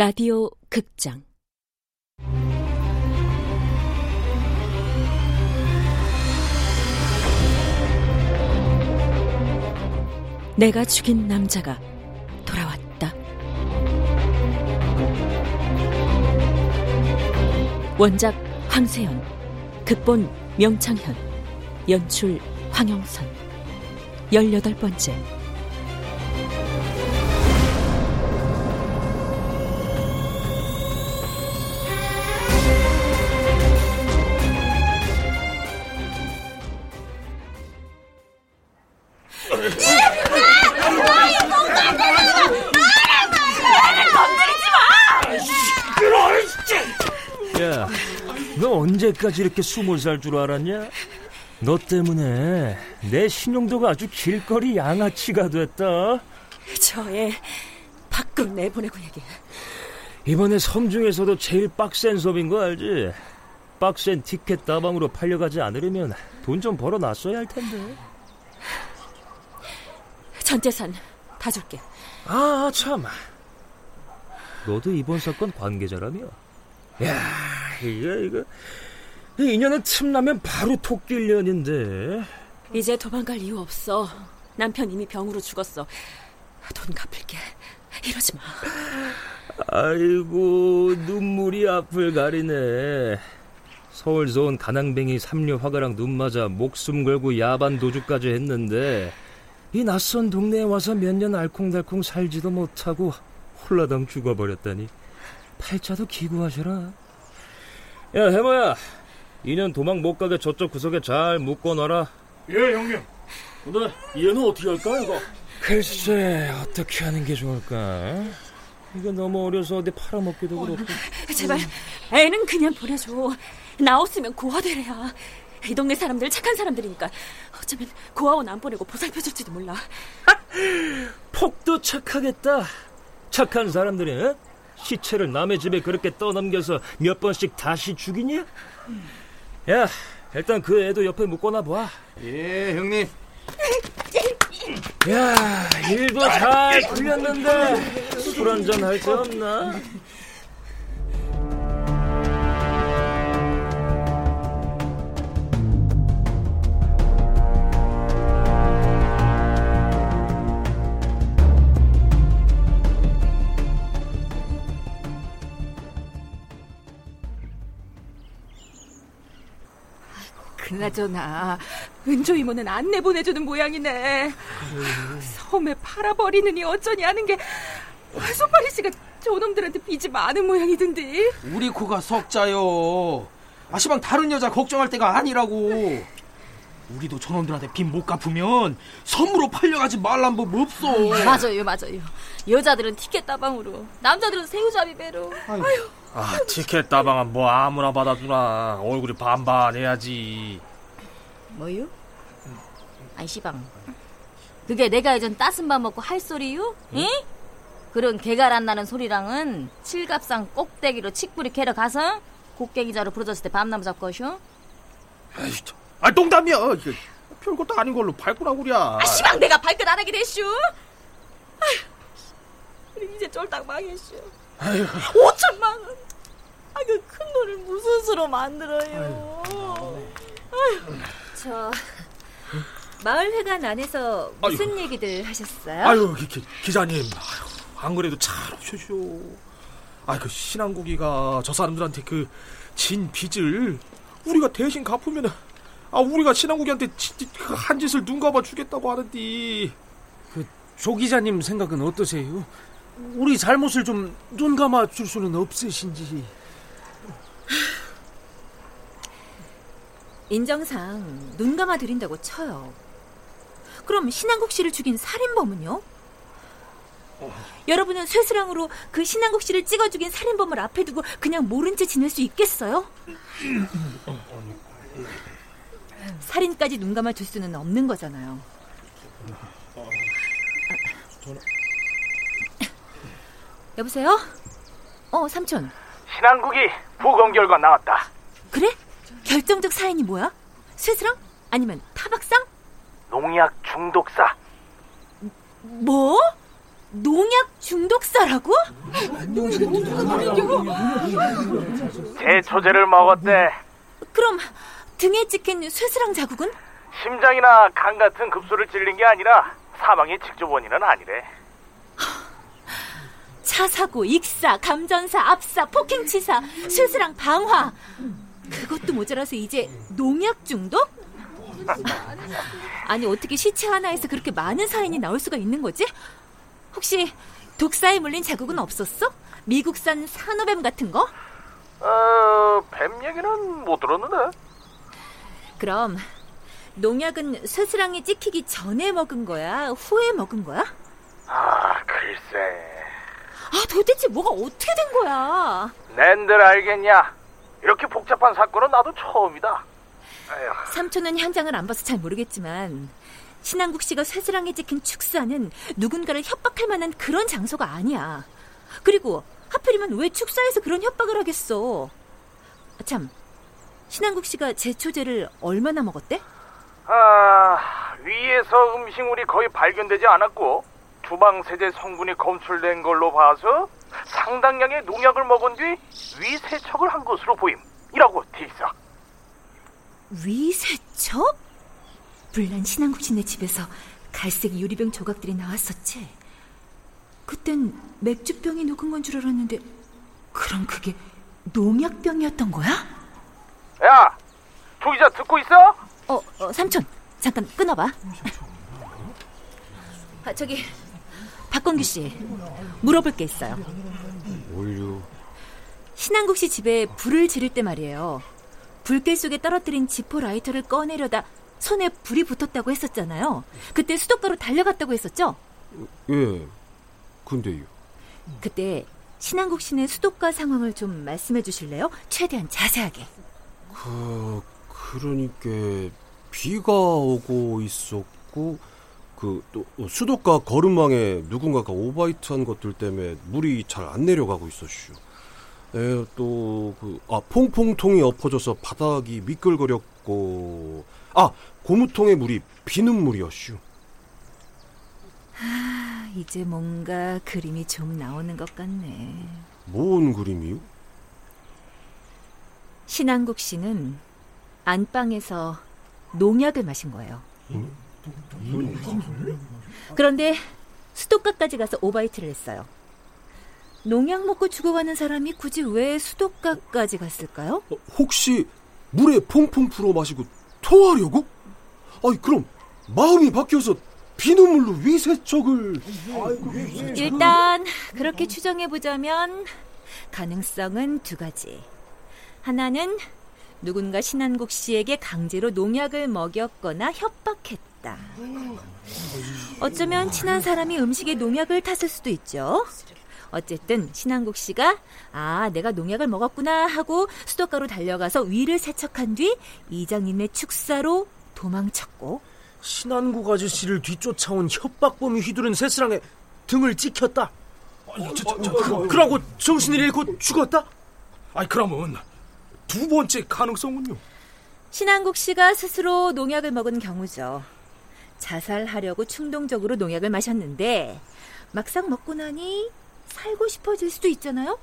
라디오 극장 내가 죽인 남자가 돌아왔다. 원작 황세연, 극본 명창현, 연출 황영선. 열여덟 번째. 너 언제까지 이렇게 스물 살줄 알았냐? 너 때문에 내 신용도가 아주 길거리 양아치가 됐다. 저애 밖으로 내보내고 얘기. 이번에 섬 중에서도 제일 빡센 수업인 거 알지? 빡센 티켓 다방으로 팔려가지 않으려면 돈 좀 벌어놨어야 할 텐데. 전 재산 다 줄게. 아, 참. 너도 이번 사건 관계자라며? 야, 이거, 이거. 이 인연은 틈나면 바로 토끼년인데. 이제 도망갈 이유 없어. 남편 이미 병으로 죽었어. 돈 갚을게. 이러지 마. 아이고, 눈물이 앞을 가리네. 서울서 온 가낭뱅이 삼류 화가랑 눈 맞아 목숨 걸고 야반 도주까지 했는데 이 낯선 동네에 와서 몇 년 알콩달콩 살지도 못하고 홀라당 죽어버렸다니 팔자도 기구하셔라 야 해모야 2년 도망 못 가게 저쪽 구석에 잘 묶어놔라 예, 형님. 근데 얘는 어떻게 할까, 이거? 글쎄 어떻게 하는 게 좋을까 이거 너무 어려서 어디 팔아먹기도 그렇고 제발 애는 그냥 보내줘. 나 없으면 고아되래야. 이 동네 사람들 착한 사람들이니까 어쩌면 고아원 안 보내고 보살펴줄지도 몰라. 폭도 착하겠다. 착한 사람들이 응? 시체를 남의 집에 그렇게 떠넘겨서 몇 번씩 다시 죽이냐? 야, 일단 그 애도 옆에 묶어놔 봐. 예, 형님. 야, 일도 잘 풀렸는데 술 한잔 할수 없나? 그나저나 은조 이모는 안 내 보내주는 모양이네. 섬에 팔아버리느니 어쩌니 하는 게 손파리 씨가 저놈들한테 빚이 많은 모양이던데. 우리 코가 석자요. 아시방 다른 여자 걱정할 때가 아니라고. 우리도 저놈들한테 빚 못 갚으면 섬으로 팔려가지 말란 법 없어. 맞아요, 맞아요. 여자들은 티켓 따방으로, 남자들은 새우잡이 배로. 아, 티켓 따방은 뭐 아무나 받아주나. 얼굴이 반반해야지. 뭐요? 아이 시방. 그게 내가 예전 따순 밥 먹고 할 소리요? 응? 그런 개갈 안 나는 소리랑은 칠갑산 꼭대기로 칡뿌리 캐러 가서 곡괭이자로 부러졌을 때 밤나무 잡고 오쇼? 아이, 참. 아, 농담이야. 이게 별것도 아닌 걸로 그래. 아 시방 내가 발끝 안 하게 됐슈? 아휴, 이제 쫄딱 망했슈. 아유, 5천만 원. 아, 그 큰 돈을 무슨 수로 만들어요? 아휴, 저 마을회관 안에서 무슨 얘기들 하셨어요? 아유, 기, 기, 기자님. 아유, 안 그래도 잘 오셔쇼. 아, 그 신한국이가 저 사람들한테 그 진 빚을 우리가 대신 갚으면 아, 우리가 신한국이한테 지- 그한 짓을 눈 감아 주겠다고 하는데. 조 기자님 생각은 어떠세요? 우리 잘못을 좀 눈 감아 줄 수는 없으신지. 인정상 눈 감아 드린다고 쳐요. 그럼 신한국 씨를 죽인 살인범은요? 여러분은 쇠스랑으로 그 신한국 씨를 찍어 죽인 살인범을 앞에 두고 그냥 모른 채 지낼 수 있겠어요? 살인까지 눈 감아 둘 수는 없는 거잖아요. 여보세요? 어, 삼촌. 신한국이 부검 결과 나왔다. 그래? 사연이 뭐야? 쇠스랑? 아니면 타박상? 농약 중독사. 뭐? 농약 중독자라고? 제 초제를 먹었대. 그럼 등에 찍힌 쇠스랑 자국은? 심장이나 간 같은 급소를 찔린 게 아니라 사망의 직접 원인은 아니래. 차 사고, 익사, 감전사, 압사, 폭행치사, 쇠스랑 방화. 그것도 모자라서 이제 농약 중독? 아니 어떻게 시체 하나에서 그렇게 많은 사인이 나올 수가 있는 거지? 혹시 독사에 물린 자국은 없었어? 미국산 산호뱀 같은 거? 어, 뱀 얘기는 못 들었는데. 그럼 농약은 쇠스랑이 찍히기 전에 먹은 거야? 후에 먹은 거야? 아, 글쎄. 아 도대체 뭐가 어떻게 된 거야? 낸들 알겠냐? 복잡한 사건은 나도 처음이다. 에휴. 삼촌은 현장을 안 봐서 잘 모르겠지만 신한국 씨가 쇠스랑에 찍힌 축사는 누군가를 협박할 만한 그런 장소가 아니야. 그리고 하필이면 왜 축사에서 그런 협박을 하겠어? 아, 참, 신한국 씨가 제초제를 얼마나 먹었대? 아, 위에서 음식물이 거의 발견되지 않았고 주방 세제 성분이 검출된 걸로 봐서 상당량의 농약을 먹은 뒤 위세척을 한 것으로 보임 이라고 돼 있어. 위세척? 불난 신한국 씨네 집에서 갈색 유리병 조각들이 나왔었지. 그땐 맥주병이 녹은 건 줄 알았는데 그럼 그게 농약병이었던 거야? 야, 조기자 듣고 있어? 어, 어, 삼촌 잠깐 끊어봐. 아, 저기 박건규 씨 물어볼 게 있어요. 뭘요? 신한국 씨 집에 불을 지를 때 말이에요. 불길 속에 떨어뜨린 지포 라이터를 꺼내려다 손에 불이 붙었다고 했었잖아요. 그때 수도가로 달려갔다고 했었죠? 예. 근데요. 그때 신한국 씨네 수도가 상황을 좀 말씀해 주실래요? 최대한 자세하게. 그 그러니까 비가 오고 있었고 그 또 수도가 거름망에 누군가가 오바이트한 것들 때문에 물이 잘 안 내려가고 있었슈. 에, 또, 그, 아, 퐁퐁통이 엎어져서 바닥이 미끌거렸고, 아, 고무통에 물이 비눗물이었슈. 아, 이제 뭔가 그림이 좀 나오는 것 같네. 뭔 그림이요? 신한국 씨는 안방에서 농약을 마신 거예요. 그런데 수도가까지 가서 오바이트를 했어요. 농약 먹고 죽어가는 사람이 굳이 왜 수도가까지 갔을까요? 어, 혹시 물에 퐁퐁 풀어 마시고 토하려고? 아이, 그럼 마음이 바뀌어서 비눗물로 위세척을. 일단 그렇게 추정해 보자면 가능성은 두 가지. 하나는 누군가 신한국 씨에게 강제로 농약을 먹였거나 협박했다. 어쩌면 친한 사람이 음식에 농약을 탔을 수도 있죠. 어쨌든 신한국 씨가 아 내가 농약을 먹었구나 하고 수도가로 달려가서 위를 세척한 뒤 이장님의 축사로 도망쳤고 신한국 아저씨를 뒤쫓아온 협박범이 휘두른 새스랑에 등을 찍혔다. 그러고 정신을 잃고 죽었다? 아이 그러면 두 번째 가능성은요? 신한국 씨가 스스로 농약을 먹은 경우죠. 자살하려고 충동적으로 농약을 마셨는데 막상 먹고 나니 살고 싶어질 수도 있잖아요.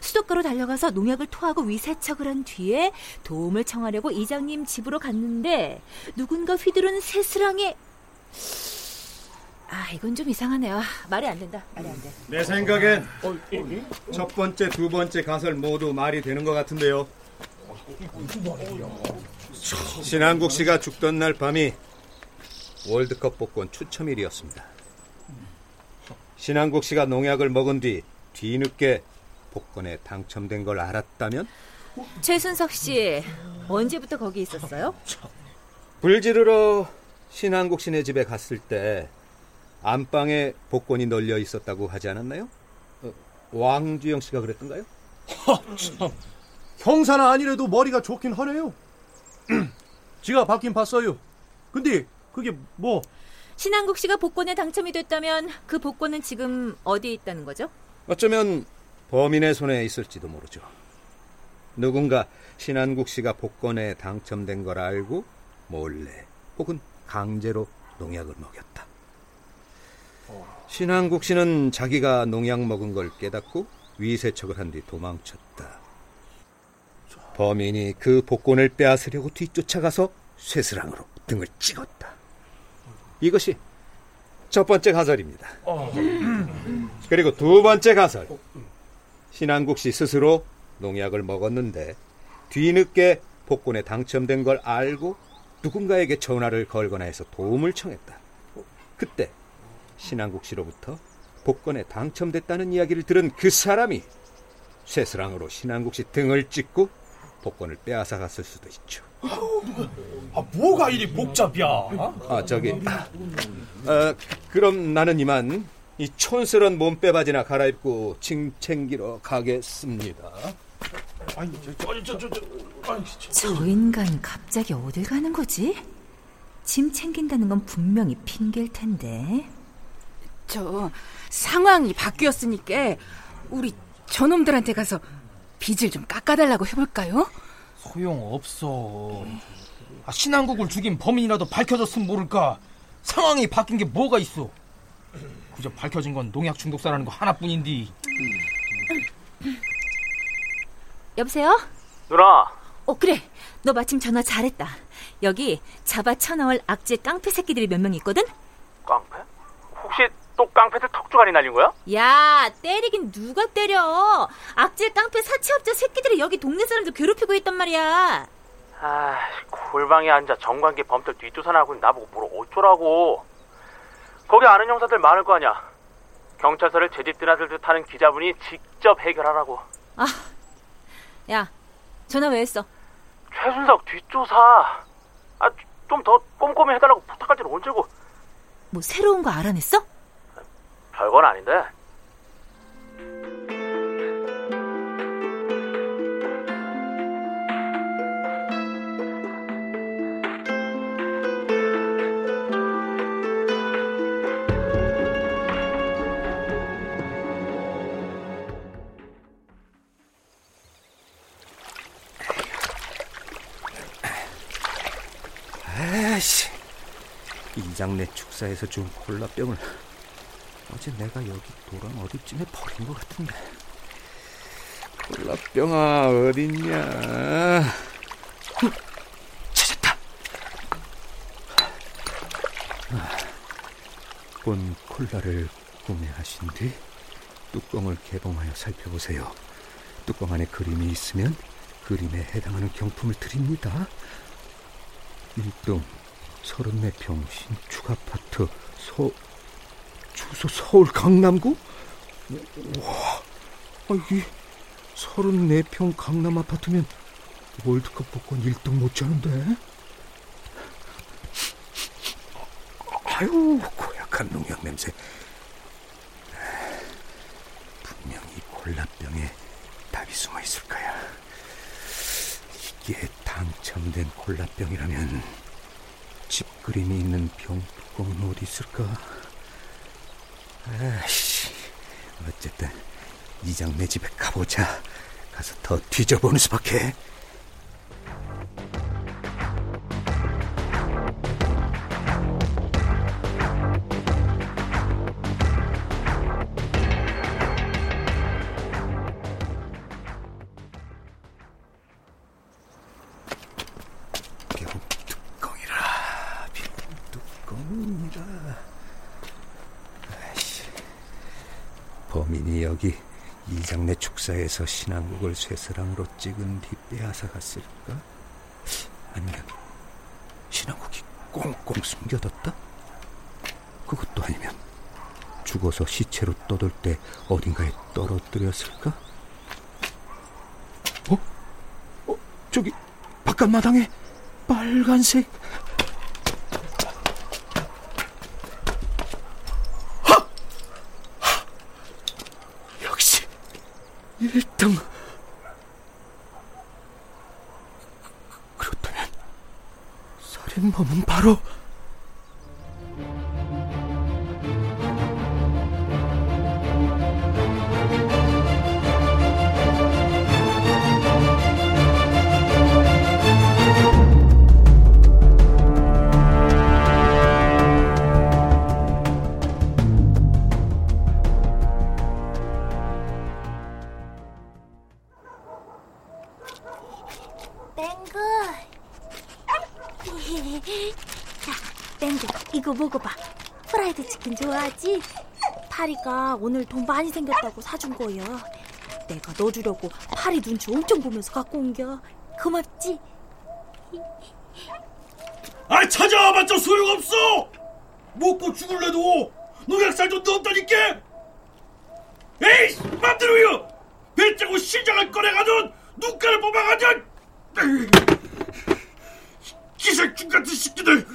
수도가로 달려가서 농약을 토하고 위세척을 한 뒤에 도움을 청하려고 이장님 집으로 갔는데 누군가 휘두른 새스랑에 아 이건 좀 이상하네요. 말이 안 된다. 말이 안 돼. 내 생각엔 첫 번째, 두 번째 가설 모두 말이 되는 것 같은데요. 신한국 씨가 죽던 날 밤이 월드컵 복권 추첨일이었습니다. 신한국 씨가 농약을 먹은 뒤 뒤늦게 복권에 당첨된 걸 알았다면 최순석 씨 언제부터 거기 있었어요? 불 지르러 신한국 씨네 집에 갔을 때 안방에 복권이 널려 있었다고 하지 않았나요? 어, 왕주영 씨가 그랬던가요? 형사는 아니래도 머리가 좋긴 하네요. 지가 받긴 봤어요. 근데 그게 뭐? 신한국 씨가 복권에 당첨이 됐다면 그 복권은 지금 어디에 있다는 거죠? 어쩌면 범인의 손에 있을지도 모르죠. 누군가 신한국 씨가 복권에 당첨된 걸 알고 몰래 혹은 강제로 농약을 먹였다. 신한국 씨는 자기가 농약 먹은 걸 깨닫고 위세척을 한 뒤 도망쳤다. 범인이 그 복권을 빼앗으려고 뒤쫓아가서 쇠스랑으로 등을 찍었다. 이것이 첫 번째 가설입니다. 그리고 두 번째 가설. 신한국 씨 스스로 농약을 먹었는데 뒤늦게 복권에 당첨된 걸 알고 누군가에게 전화를 걸거나 해서 도움을 청했다. 그때 신한국 씨로부터 복권에 당첨됐다는 이야기를 들은 그 사람이 쇠스랑으로 신한국 씨 등을 찍고 복권을 빼앗아 갔을 수도 있죠. 아, 뭐가 이리 복잡이야? 아, 저기. 어, 그럼 나는 이만 이 촌스런 몸빼바지나 갈아입고 짐 챙기러 가겠습니다. 아니, 저, 저, 저, 저, 저, 아니, 저, 저 인간 갑자기 어딜 가는 거지? 짐 챙긴다는 건 분명히 핑계일 텐데. 저 상황이 바뀌었으니까 우리 저놈들한테 가서 빚을 좀 깎아달라고 해볼까요? 소용없어. 아, 신한국을 죽인 범인이라도 밝혀졌으면 모를까. 상황이 바뀐 게 뭐가 있어. 그저 밝혀진 건 농약 중독자라는 거 하나뿐인데. 여보세요? 누나, 어, 그래. 너 마침 전화 잘했다. 여기 잡아 쳐나올 악질 깡패 새끼들이 몇 명 있거든? 깡패? 혹시 또 깡패들 턱주간이 날린 거야? 야, 때리긴 누가 때려. 악질 깡패 사채업자 새끼들이 여기 동네 사람들 괴롭히고 있단 말이야. 아, 골방에 앉아 정관계 범들 뒷조사하고 나보고 뭘 어쩌라고. 거기 아는 형사들 많을 거 아니야. 경찰서를 제 집 드나들 듯 하는 기자분이 직접 해결하라고. 아, 야, 전화 왜 했어? 최순석 뒷조사. 아, 좀 더 꼼꼼히 해달라고 부탁할 지는 언제고. 뭐 새로운 거 알아냈어? 별건 아닌데. 아씨, 이장내 축사에서 준 콜라병을 어제 내가 여기 도랑 어디쯤에 버린 것 같은데. 콜라병아 어딨냐? 어, 찾았다. 아, 본 콜라를 구매하신 뒤 뚜껑을 개봉하여 살펴보세요. 뚜껑 안에 그림이 있으면 그림에 해당하는 경품을 드립니다. 1동 34평 신축 아파트 서 주소 서울 강남구? 와, 아, 이 34평 강남 아파트면 월드컵 복권 1등 못지않은데? 아유, 고약한 농약 냄새. 분명히 콜라병에 답이 숨어 있을 거야. 이게 당첨된 콜라병이라면 집 그림이 있는 병 뚜껑은 어디 있을까? 아씨, 어쨌든 이장내 집에 가보자. 가서 더 뒤져보는 수밖에. 축사에서 신한국을 쇠사랑으로 찍은 뒤 빼앗아 갔을까? 아니면 신한국이 꽁꽁 숨겨뒀다? 그것도 아니면 죽어서 시체로 떠돌 때 어딘가에 떨어뜨렸을까? 어? 어? 저기 바깥 마당에 빨간색 파리가 오늘 돈 많이 생겼다고 사준 거야. 내가 넣어주려고 파리 눈치 엄청 보면서 갖고 온겨. 고맙지? 아 찾아와봤자 소용없어! 먹고 죽을래도 농약살도 넣었다니까! 에이 맘대로요! 배짜고 시장을 꺼내가던 눈가를 뽑아가던 기생충 같은 새끼들!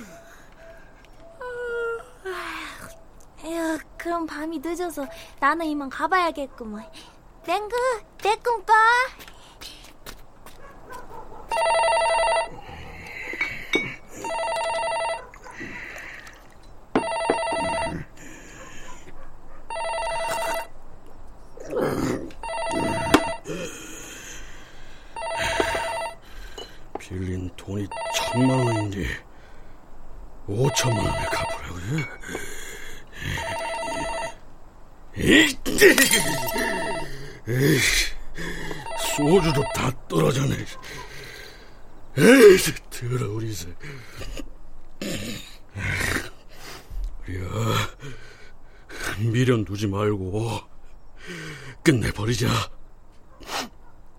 에휴, 그럼 밤이 늦어서 나는 이만 가봐야겠구먼. 땡구, 내 꿈꿔. 빌린 돈이 천만 원인데 오천만 원을 갚으라고요? 소주도 다 떨어졌네. 에이, 더러우리 새. 우리야, 미련 두지 말고 끝내버리자.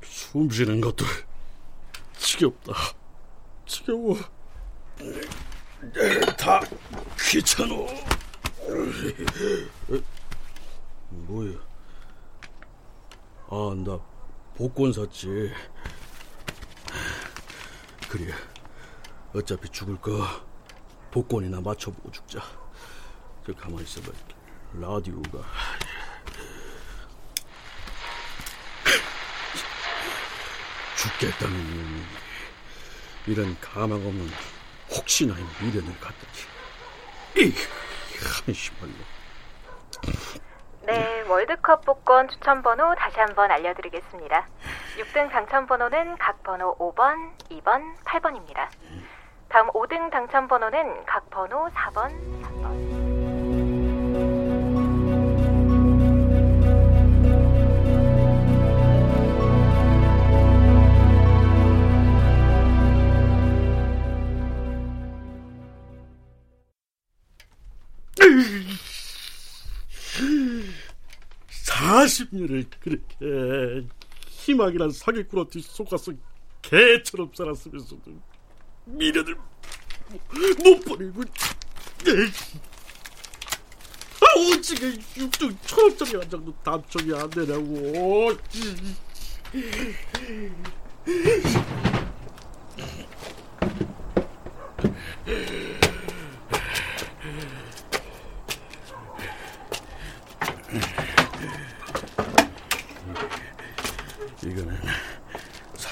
숨 쉬는 것도 지겹다. 지겨워. 다 귀찮어. 뭐야? 아, 나 복권 샀지. 그래. 어차피 죽을 거 복권이나 맞춰보고 죽자. 저 가만히 있어봐. 라디오가. 죽겠다는 놈이 이런 가망 없는 혹시나의 미련을 갖다지. 네, 월드컵 복권 추천 번호 다시 한번 알려드리겠습니다. 6등 당첨 번호는 각 번호 5번, 2번, 8번입니다. 다음 5등 당첨 번호는 각 번호 4번, 3번. 사십 년을 그렇게 희망이란 사기꾼한테 속아서 개처럼 살았으면서도 미련을 못 버리고. 아 어찌게 육등 천원짜리 한 장도 당첨이 안 되냐고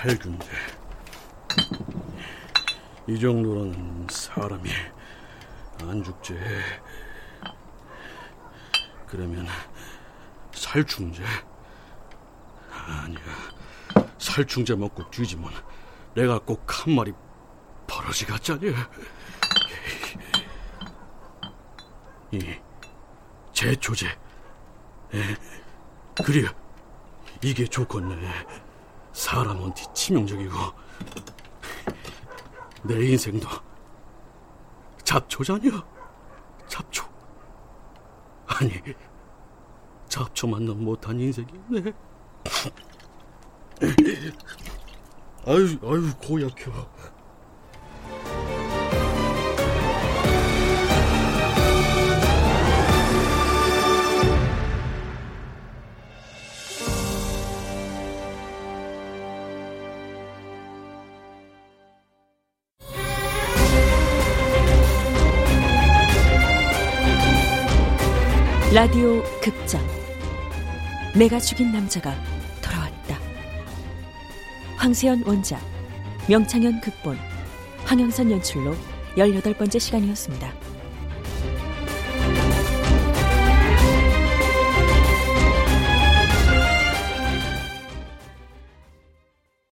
8군데. 이 정도는 사람이 안 죽지. 그러면 살충제? 아니야. 살충제 먹고 뒤지면 내가 꼭 한 마리 버러지 같잖니. 이 제초제. 그래. 이게 좋겠네. 사람한테 치명적이고 내 인생도 잡초자냐? 잡초. 아니, 잡초만 너 못한 인생이네. 아유, 아유, 고약해. 라디오 극장 내가 죽인 남자가 돌아왔다 황세연 원작 명창현 극본 황영선 연출로 18번째 시간이었습니다.